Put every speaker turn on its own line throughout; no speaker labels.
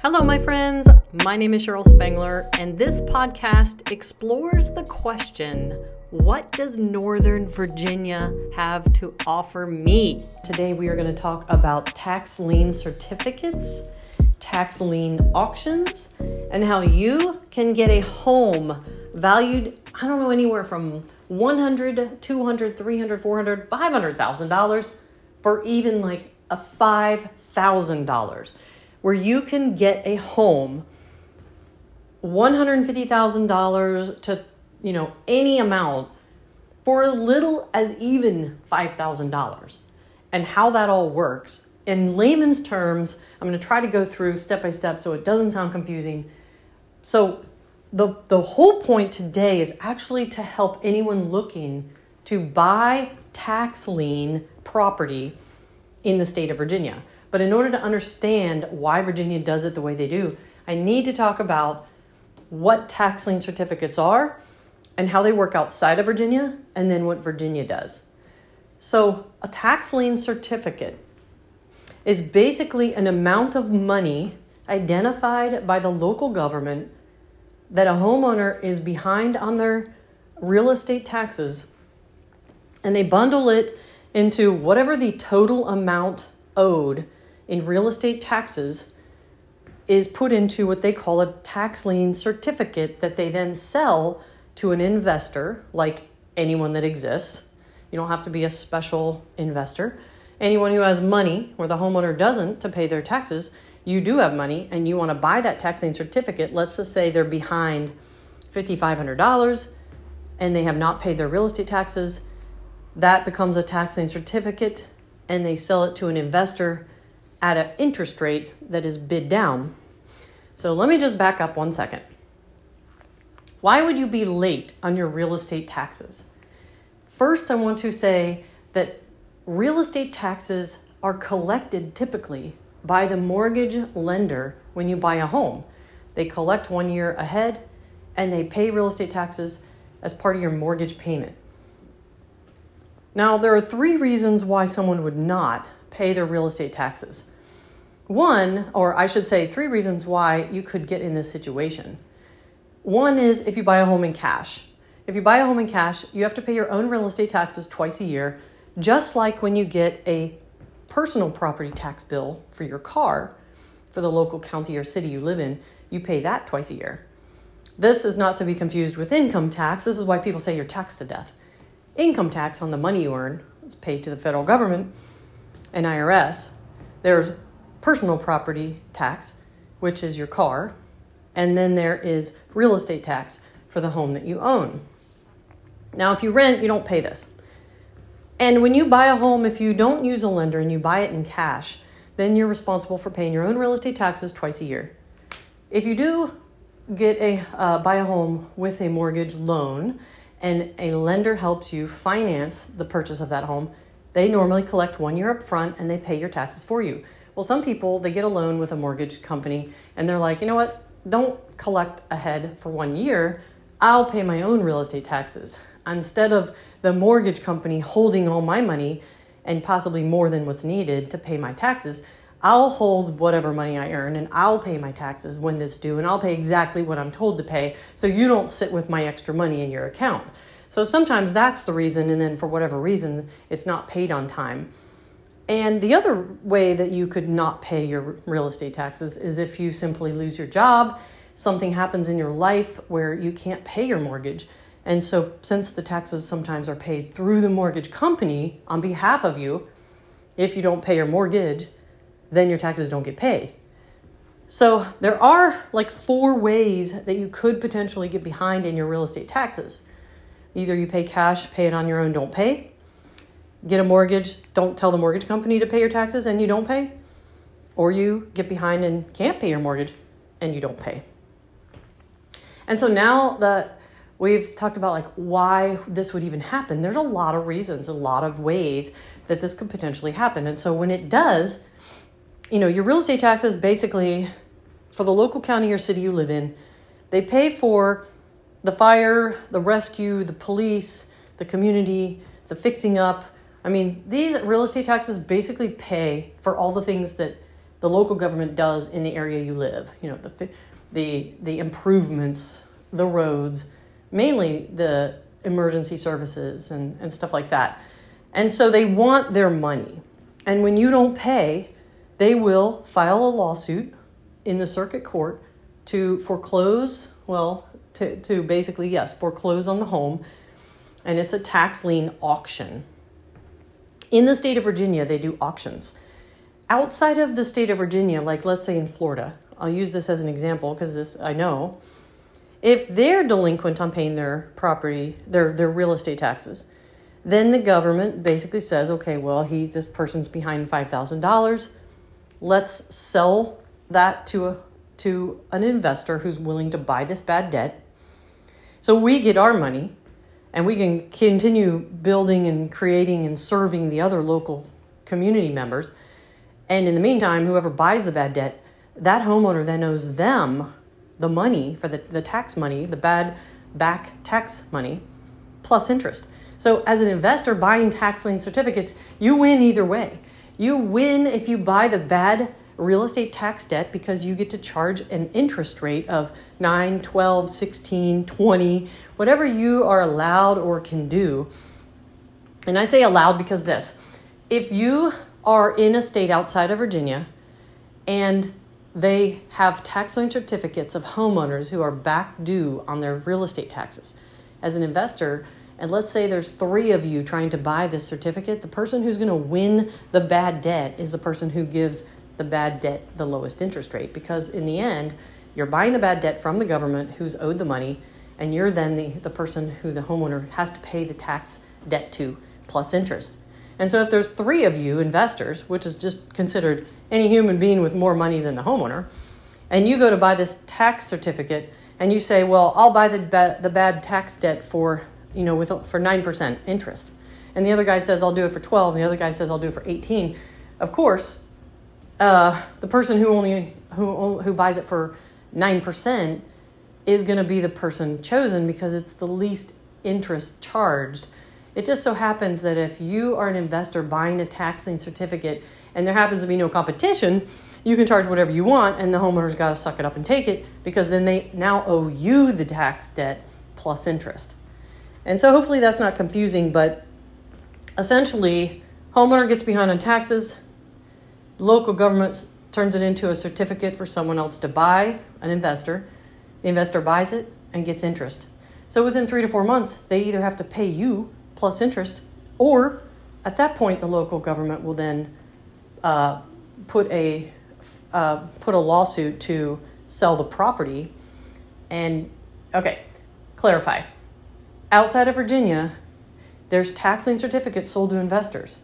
Hello, my friends. My name is Cheryl Spangler, and this podcast explores the question what does Northern Virginia have to offer me? Today, we are going to talk about tax lien certificates, tax lien auctions, and how you can get a home valued, I don't know, anywhere from 100, 200, 300, 400, 500,000 dollars for even like a $5,000 where you can get a home $150,000 to you know any amount for as little as even $5,000 and how that all works in layman's terms I'm going to try to go through step by step so it doesn't sound confusing. So the the whole point today is actually to help anyone looking to buy tax lien property in the state of Virginia but in order to understand why Virginia does it the way they do, I need to talk about what tax lien certificates are and how they work outside of Virginia, and then what Virginia does. So, a tax lien certificate is basically an amount of money identified by the local government that a homeowner is behind on their real estate taxes, and they bundle it into whatever the total amount owed in real estate taxes is put into what they call a tax lien certificate that they then sell to an investor, like anyone that exists. You don't have to be a special investor. Anyone who has money where the homeowner doesn't to pay their taxes, you do have money and you want to buy that tax lien certificate. Let's just say they're behind $5,500 and they have not paid their real estate taxes. That becomes a tax lien certificate and they sell it to an investor at an interest rate that is bid down. So let me just back up one second. Why would you be late on your real estate taxes? First, I want to say that real estate taxes are collected typically by the mortgage lender when you buy a home. They collect one year ahead and they pay real estate taxes as part of your mortgage payment. Now, there are three reasons why someone would not pay their real estate taxes. One, or I should say, three reasons why you could get in this situation. One is if you buy a home in cash. If you buy a home in cash, you have to pay your own real estate taxes twice a year, just like when you get a personal property tax bill for your car for the local county or city you live in, you pay that twice a year. This is not to be confused with income tax. This is why people say you're taxed to death. Income tax on the money you earn is paid to the federal government and IRS. There's personal property tax, which is your car, and then there is real estate tax for the home that you own. Now, if you rent, you don't pay this. And when you buy a home, if you don't use a lender and you buy it in cash, then you're responsible for paying your own real estate taxes twice a year. If you do get a uh, buy a home with a mortgage loan and a lender helps you finance the purchase of that home, they normally collect one year up front and they pay your taxes for you. Well, some people, they get a loan with a mortgage company and they're like, you know what? Don't collect ahead for one year. I'll pay my own real estate taxes. Instead of the mortgage company holding all my money and possibly more than what's needed to pay my taxes, I'll hold whatever money I earn and I'll pay my taxes when this due and I'll pay exactly what I'm told to pay so you don't sit with my extra money in your account. So sometimes that's the reason, and then for whatever reason, it's not paid on time. And the other way that you could not pay your real estate taxes is if you simply lose your job, something happens in your life where you can't pay your mortgage. And so, since the taxes sometimes are paid through the mortgage company on behalf of you, if you don't pay your mortgage, then your taxes don't get paid. So, there are like four ways that you could potentially get behind in your real estate taxes. Either you pay cash, pay it on your own, don't pay get a mortgage, don't tell the mortgage company to pay your taxes and you don't pay, or you get behind and can't pay your mortgage and you don't pay. And so now that we've talked about like why this would even happen, there's a lot of reasons, a lot of ways that this could potentially happen. And so when it does, you know, your real estate taxes basically for the local county or city you live in, they pay for the fire, the rescue, the police, the community, the fixing up, I mean, these real estate taxes basically pay for all the things that the local government does in the area you live. You know, the the the improvements, the roads, mainly the emergency services and, and stuff like that. And so they want their money. And when you don't pay, they will file a lawsuit in the circuit court to foreclose, well, to, to basically, yes, foreclose on the home. And it's a tax lien auction. In the state of Virginia, they do auctions. Outside of the state of Virginia, like let's say in Florida, I'll use this as an example because this I know. If they're delinquent on paying their property, their their real estate taxes, then the government basically says, okay, well, he this person's behind five thousand dollars. Let's sell that to a to an investor who's willing to buy this bad debt. So we get our money and we can continue building and creating and serving the other local community members. And in the meantime, whoever buys the bad debt, that homeowner then owes them the money for the, the tax money, the bad back tax money, plus interest. So, as an investor buying tax lien certificates, you win either way. You win if you buy the bad real estate tax debt because you get to charge an interest rate of 9, 12, 16, 20, whatever you are allowed or can do. And I say allowed because this if you are in a state outside of Virginia and they have tax lien certificates of homeowners who are back due on their real estate taxes. As an investor, and let's say there's three of you trying to buy this certificate, the person who's going to win the bad debt is the person who gives the bad debt the lowest interest rate because in the end, you're buying the bad debt from the government who's owed the money, and you're then the, the person who the homeowner has to pay the tax debt to plus interest. And so if there's three of you investors, which is just considered any human being with more money than the homeowner, and you go to buy this tax certificate and you say, "Well, I'll buy the ba- the bad tax debt for, you know, with for 9% interest." And the other guy says, "I'll do it for 12." And the other guy says, "I'll do it for 18." Of course, uh, the person who only who who buys it for 9% is going to be the person chosen because it's the least interest charged it just so happens that if you are an investor buying a tax lien certificate and there happens to be no competition, you can charge whatever you want and the homeowner's got to suck it up and take it because then they now owe you the tax debt plus interest. And so hopefully that's not confusing, but essentially, homeowner gets behind on taxes, local government turns it into a certificate for someone else to buy, an investor. The investor buys it and gets interest. So within three to four months, they either have to pay you plus interest, or at that point, the local government will then uh, put a uh, put a lawsuit to sell the property. And okay, clarify. Outside of Virginia, there's tax lien certificates sold to investors.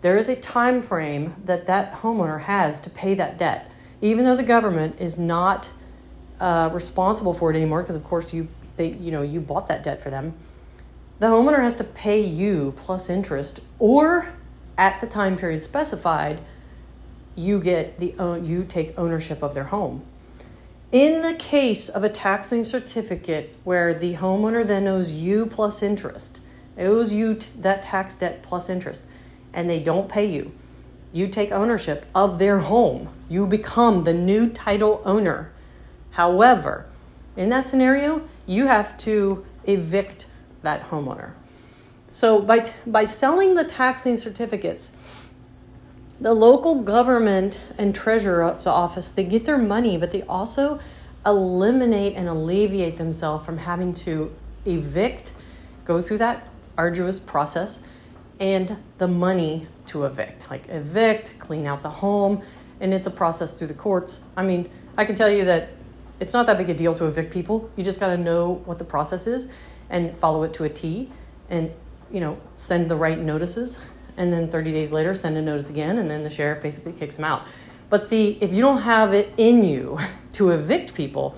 There is a time frame that that homeowner has to pay that debt, even though the government is not uh, responsible for it anymore, because of course you they you know you bought that debt for them. The homeowner has to pay you plus interest or at the time period specified you get the you take ownership of their home. In the case of a tax lien certificate where the homeowner then owes you plus interest owes you that tax debt plus interest and they don't pay you. You take ownership of their home. You become the new title owner. However in that scenario you have to evict that homeowner. So by, t- by selling the tax lien certificates, the local government and treasurer's office, they get their money, but they also eliminate and alleviate themselves from having to evict, go through that arduous process, and the money to evict. Like evict, clean out the home, and it's a process through the courts. I mean, I can tell you that it's not that big a deal to evict people. You just got to know what the process is and follow it to a T and you know send the right notices and then 30 days later send a notice again and then the sheriff basically kicks them out but see if you don't have it in you to evict people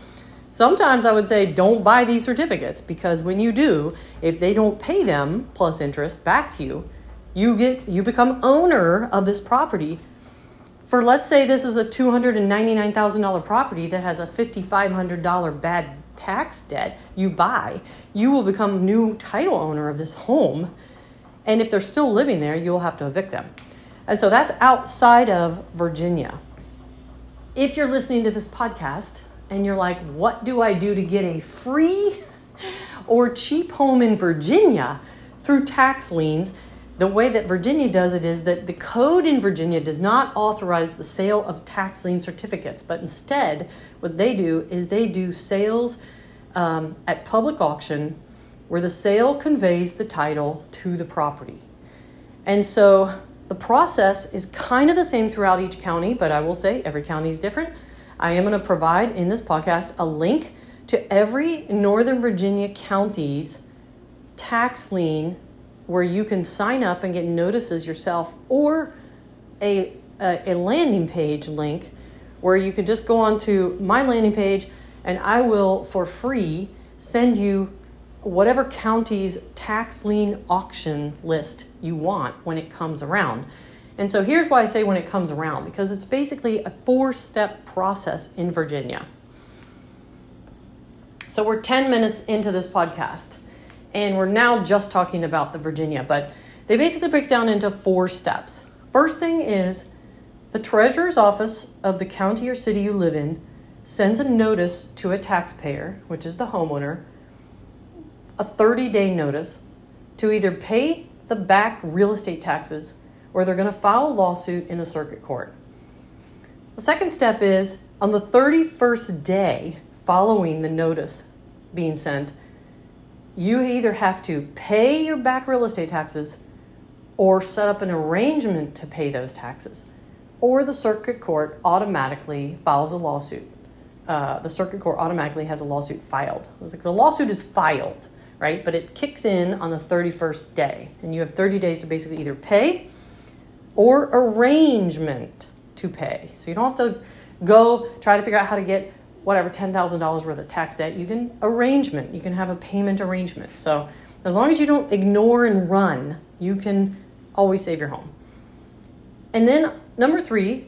sometimes i would say don't buy these certificates because when you do if they don't pay them plus interest back to you you get you become owner of this property for let's say this is a $299,000 property that has a $5500 bad tax debt you buy, you will become new title owner of this home. And if they're still living there, you'll have to evict them. And so that's outside of Virginia. if you're listening to this podcast and you're like, what do I do to get a free or cheap home in Virginia through tax liens? The way that Virginia does it is that the code in Virginia does not authorize the sale of tax lien certificates, but instead, what they do is they do sales um, at public auction where the sale conveys the title to the property. And so the process is kind of the same throughout each county, but I will say every county is different. I am going to provide in this podcast a link to every Northern Virginia county's tax lien where you can sign up and get notices yourself, or a, a, a landing page link where you can just go onto my landing page and I will, for free, send you whatever county's tax lien auction list you want when it comes around. And so here's why I say when it comes around because it's basically a four step process in Virginia. So we're 10 minutes into this podcast and we're now just talking about the Virginia, but they basically break down into four steps. First thing is the treasurer's office of the county or city you live in sends a notice to a taxpayer, which is the homeowner, a 30 day notice to either pay the back real estate taxes or they're going to file a lawsuit in the circuit court. The second step is on the 31st day following the notice being sent, you either have to pay your back real estate taxes or set up an arrangement to pay those taxes, or the circuit court automatically files a lawsuit. Uh, the circuit court automatically has a lawsuit filed. It's like the lawsuit is filed, right? But it kicks in on the 31st day, and you have 30 days to basically either pay or arrangement to pay. So you don't have to go try to figure out how to get whatever $10,000 worth of tax debt, you can arrangement, you can have a payment arrangement. So as long as you don't ignore and run, you can always save your home. And then number 3,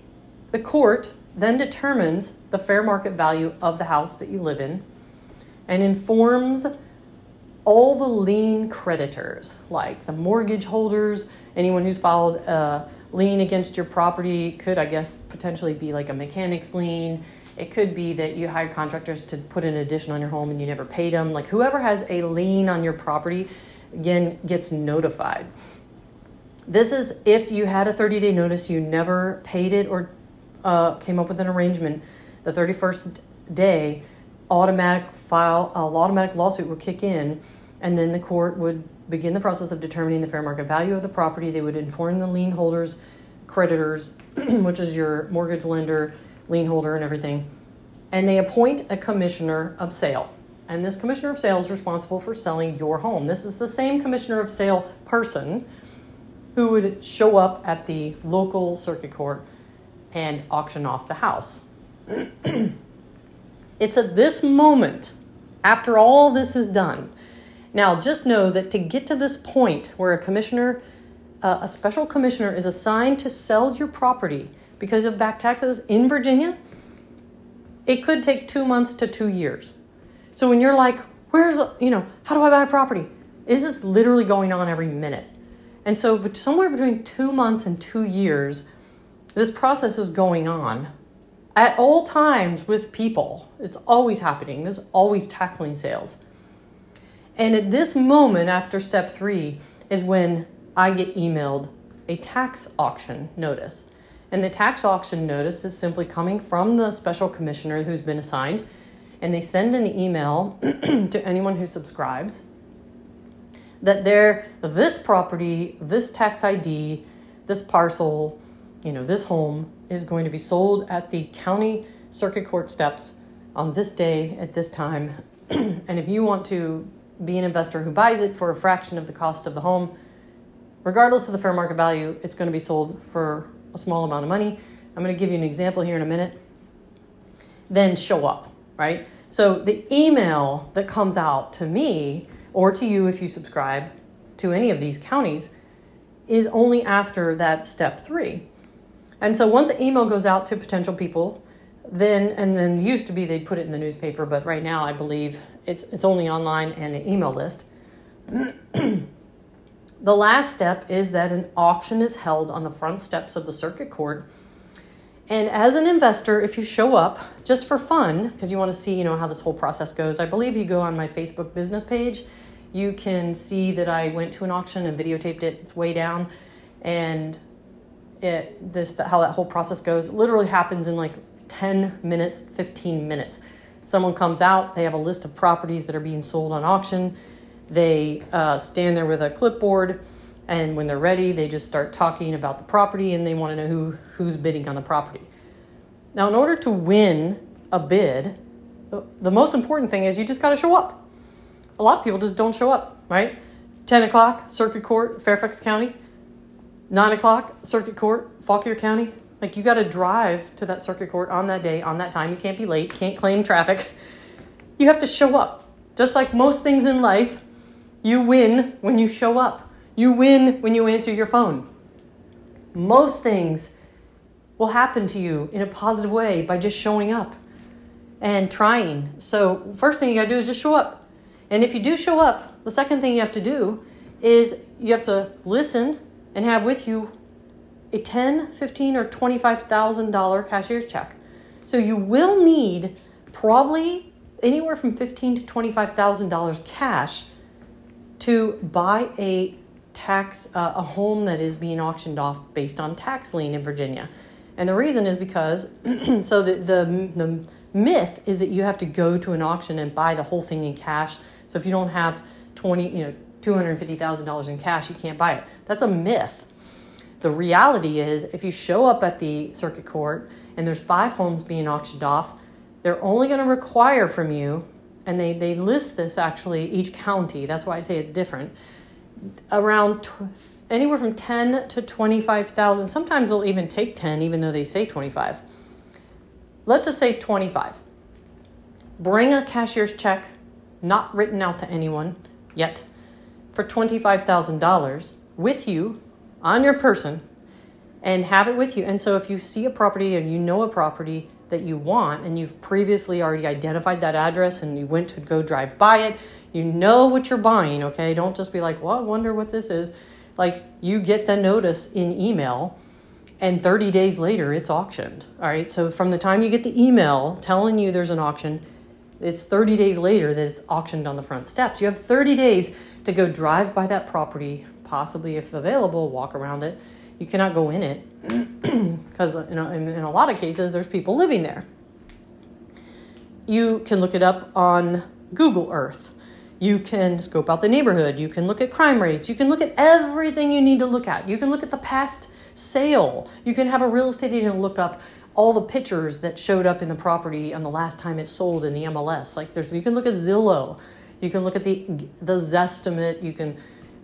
the court then determines the fair market value of the house that you live in and informs all the lien creditors, like the mortgage holders, anyone who's filed a lien against your property could, I guess, potentially be like a mechanic's lien it could be that you hired contractors to put an addition on your home and you never paid them. Like whoever has a lien on your property, again, gets notified. This is if you had a 30 day notice, you never paid it or uh, came up with an arrangement. The 31st day, automatic file, an automatic lawsuit would kick in, and then the court would begin the process of determining the fair market value of the property. They would inform the lien holders, creditors, which is your mortgage lender, lien holder and everything. And they appoint a commissioner of sale. And this commissioner of sale is responsible for selling your home. This is the same commissioner of sale person who would show up at the local circuit court and auction off the house. it's at this moment, after all this is done. Now, just know that to get to this point where a commissioner, uh, a special commissioner, is assigned to sell your property, because of back taxes in Virginia, it could take two months to two years. So when you're like, where's, you know, how do I buy a property? This is literally going on every minute. And so but somewhere between two months and two years, this process is going on at all times with people. It's always happening. There's always tax lien sales. And at this moment, after step three, is when I get emailed a tax auction notice. And the tax auction notice is simply coming from the special commissioner who's been assigned. And they send an email to anyone who subscribes that they're this property, this tax ID, this parcel, you know, this home is going to be sold at the county circuit court steps on this day at this time. and if you want to be an investor who buys it for a fraction of the cost of the home, regardless of the fair market value, it's going to be sold for a small amount of money. I'm going to give you an example here in a minute. Then show up, right? So the email that comes out to me or to you if you subscribe to any of these counties is only after that step three. And so once the email goes out to potential people, then and then used to be they'd put it in the newspaper, but right now I believe it's it's only online and an email list. The last step is that an auction is held on the front steps of the circuit court, And as an investor, if you show up just for fun, because you want to see, you know, how this whole process goes, I believe you go on my Facebook business page, you can see that I went to an auction and videotaped it. It's way down, and it this how that whole process goes. It literally happens in like 10 minutes, 15 minutes. Someone comes out, they have a list of properties that are being sold on auction. They uh, stand there with a clipboard, and when they're ready, they just start talking about the property and they want to know who, who's bidding on the property. Now, in order to win a bid, the most important thing is you just got to show up. A lot of people just don't show up, right? 10 o'clock, Circuit Court, Fairfax County. 9 o'clock, Circuit Court, Fauquier County. Like you got to drive to that circuit court on that day, on that time. You can't be late, can't claim traffic. You have to show up. Just like most things in life, you win when you show up. You win when you answer your phone. Most things will happen to you in a positive way by just showing up and trying. So, first thing you got to do is just show up. And if you do show up, the second thing you have to do is you have to listen and have with you a 10, 15 or $25,000 cashier's check. So you will need probably anywhere from 15 to $25,000 cash to buy a tax uh, a home that is being auctioned off based on tax lien in Virginia. And the reason is because so the, the the myth is that you have to go to an auction and buy the whole thing in cash. So if you don't have 20, you know, $250,000 in cash, you can't buy it. That's a myth. The reality is, if you show up at the circuit court and there's five homes being auctioned off, they're only going to require from you, and they, they list this actually each county, that's why I say it different, around anywhere from 10 to 25,000. Sometimes they'll even take 10, even though they say 25. Let's just say 25. Bring a cashier's check, not written out to anyone yet, for $25,000 with you on your person and have it with you. And so if you see a property and you know a property that you want and you've previously already identified that address and you went to go drive by it, you know what you're buying, okay? Don't just be like, well, I wonder what this is. Like you get the notice in email and 30 days later it's auctioned. All right. So from the time you get the email telling you there's an auction, it's 30 days later that it's auctioned on the front steps. You have 30 days to go drive by that property, possibly if available, walk around it. You cannot go in it because in, in, a lot of cases there's people living there. You can look it up on Google Earth. You can scope out the neighborhood. You can look at crime rates. You can look at everything you need to look at. You can look at the past sale. You can have a real estate agent look up all the pictures that showed up in the property on the last time it sold in the MLS. Like there's you can look at Zillow. You can look at the the Zestimate. You can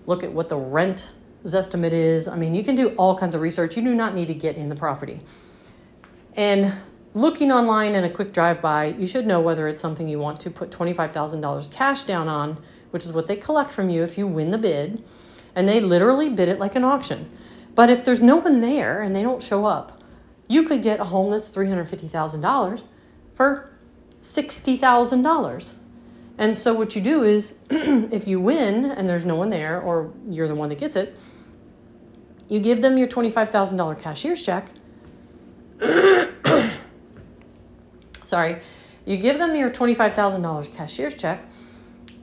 look at what the rent Zestimate is. I mean, you can do all kinds of research. You do not need to get in the property. And looking online and a quick drive by, you should know whether it's something you want to put $25,000 cash down on, which is what they collect from you if you win the bid. And they literally bid it like an auction. But if there's no one there and they don't show up, you could get a home that's $350,000 for $60,000. And so what you do is if you win and there's no one there or you're the one that gets it, you give them your $25,000 cashier's check. Sorry. You give them your $25,000 cashier's check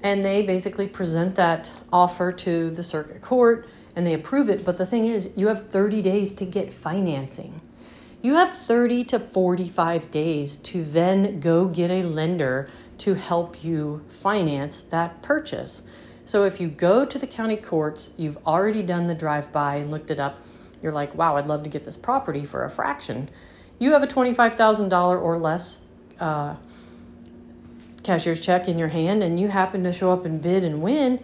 and they basically present that offer to the circuit court and they approve it. But the thing is, you have 30 days to get financing. You have 30 to 45 days to then go get a lender to help you finance that purchase. So if you go to the county courts, you've already done the drive by and looked it up, you're like, wow, I'd love to get this property for a fraction. You have a $25,000 or less uh, cashier's check in your hand and you happen to show up and bid and win,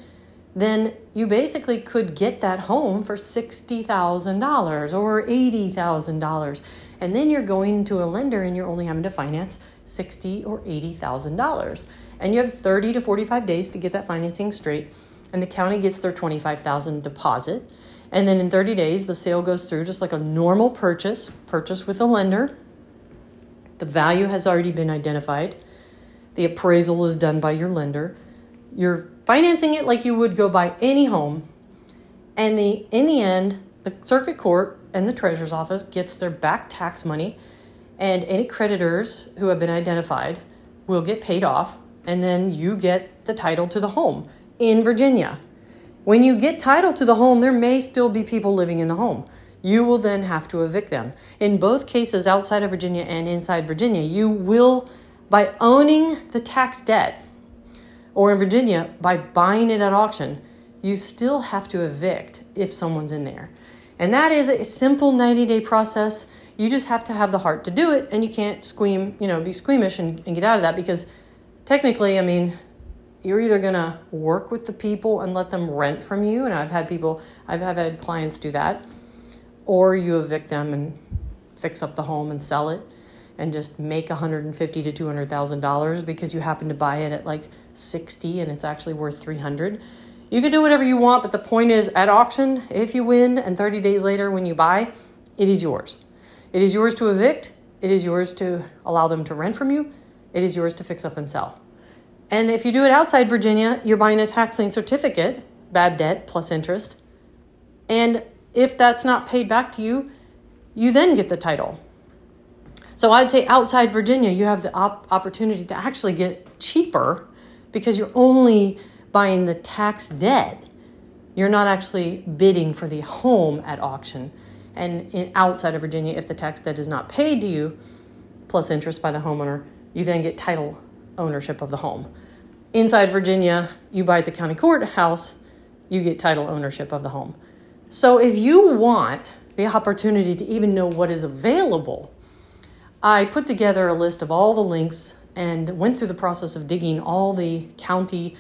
then you basically could get that home for $60,000 or $80,000. And then you're going to a lender and you're only having to finance sixty or eighty thousand dollars, and you have thirty to forty-five days to get that financing straight. And the county gets their twenty-five thousand deposit, and then in thirty days the sale goes through just like a normal purchase, purchase with a lender. The value has already been identified. The appraisal is done by your lender. You're financing it like you would go buy any home. And the in the end, the circuit court and the treasurer's office gets their back tax money and any creditors who have been identified will get paid off, and then you get the title to the home in Virginia. When you get title to the home, there may still be people living in the home. You will then have to evict them. In both cases, outside of Virginia and inside Virginia, you will, by owning the tax debt, or in Virginia, by buying it at auction, you still have to evict if someone's in there. And that is a simple 90 day process. You just have to have the heart to do it, and you can't squeam, you know, be squeamish and, and get out of that because technically, I mean, you're either going to work with the people and let them rent from you, and I've had people, I've, I've had clients do that, or you evict them and fix up the home and sell it and just make 150 to 200 thousand dollars because you happen to buy it at like 60 and it's actually worth 300 you can do whatever you want but the point is at auction if you win and 30 days later when you buy it is yours it is yours to evict. It is yours to allow them to rent from you. It is yours to fix up and sell. And if you do it outside virginia you're buying a tax lien certificate bad debt plus interest. And if that's not paid back to you you then get the title. So I'd say outside Virginia, you have the op- opportunity to actually get cheaper because you're only buying the tax debt. You're not actually bidding for the home at auction. And in, outside of Virginia, if the tax debt is not paid to you, plus interest by the homeowner, you then get title ownership of the home. Inside Virginia, you buy at the county courthouse, you get title ownership of the home. So if you want the opportunity to even know what is available, I put together a list of all the links and went through the process of digging all the county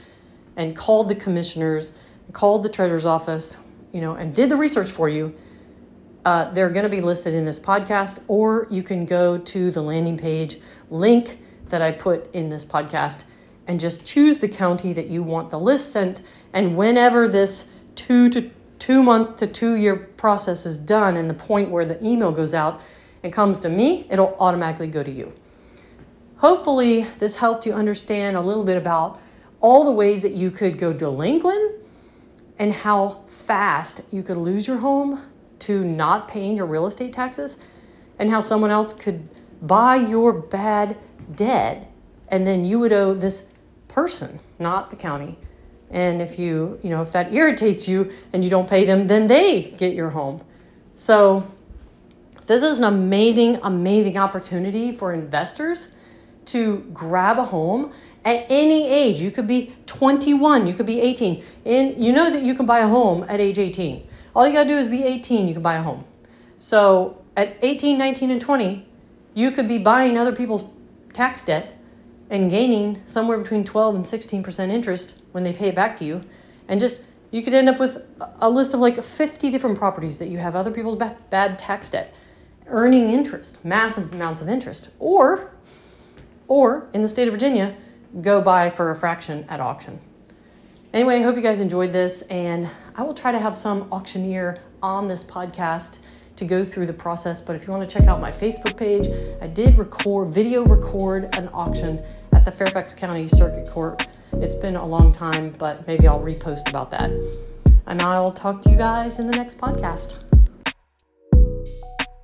and called the commissioners, called the treasurer's office, you know, and did the research for you. Uh, they're going to be listed in this podcast, or you can go to the landing page link that I put in this podcast and just choose the county that you want the list sent. And whenever this two to two month to two year process is done, and the point where the email goes out, and comes to me, it'll automatically go to you. Hopefully, this helped you understand a little bit about all the ways that you could go delinquent and how fast you could lose your home to not paying your real estate taxes, and how someone else could buy your bad debt and then you would owe this person, not the county. And if you, you know, if that irritates you and you don't pay them, then they get your home. So this is an amazing, amazing opportunity for investors to grab a home at any age. You could be 21, you could be 18. And you know that you can buy a home at age 18. All you got to do is be 18, you can buy a home. So at 18, 19, and 20, you could be buying other people's tax debt and gaining somewhere between 12 and 16% interest when they pay it back to you. And just you could end up with a list of like 50 different properties that you have other people's bad tax debt earning interest, massive amounts of interest, or or in the state of Virginia, go buy for a fraction at auction. Anyway, I hope you guys enjoyed this, and I will try to have some auctioneer on this podcast to go through the process. But if you want to check out my Facebook page, I did record, video record an auction at the Fairfax County Circuit Court. It's been a long time, but maybe I'll repost about that. And I'll talk to you guys in the next podcast.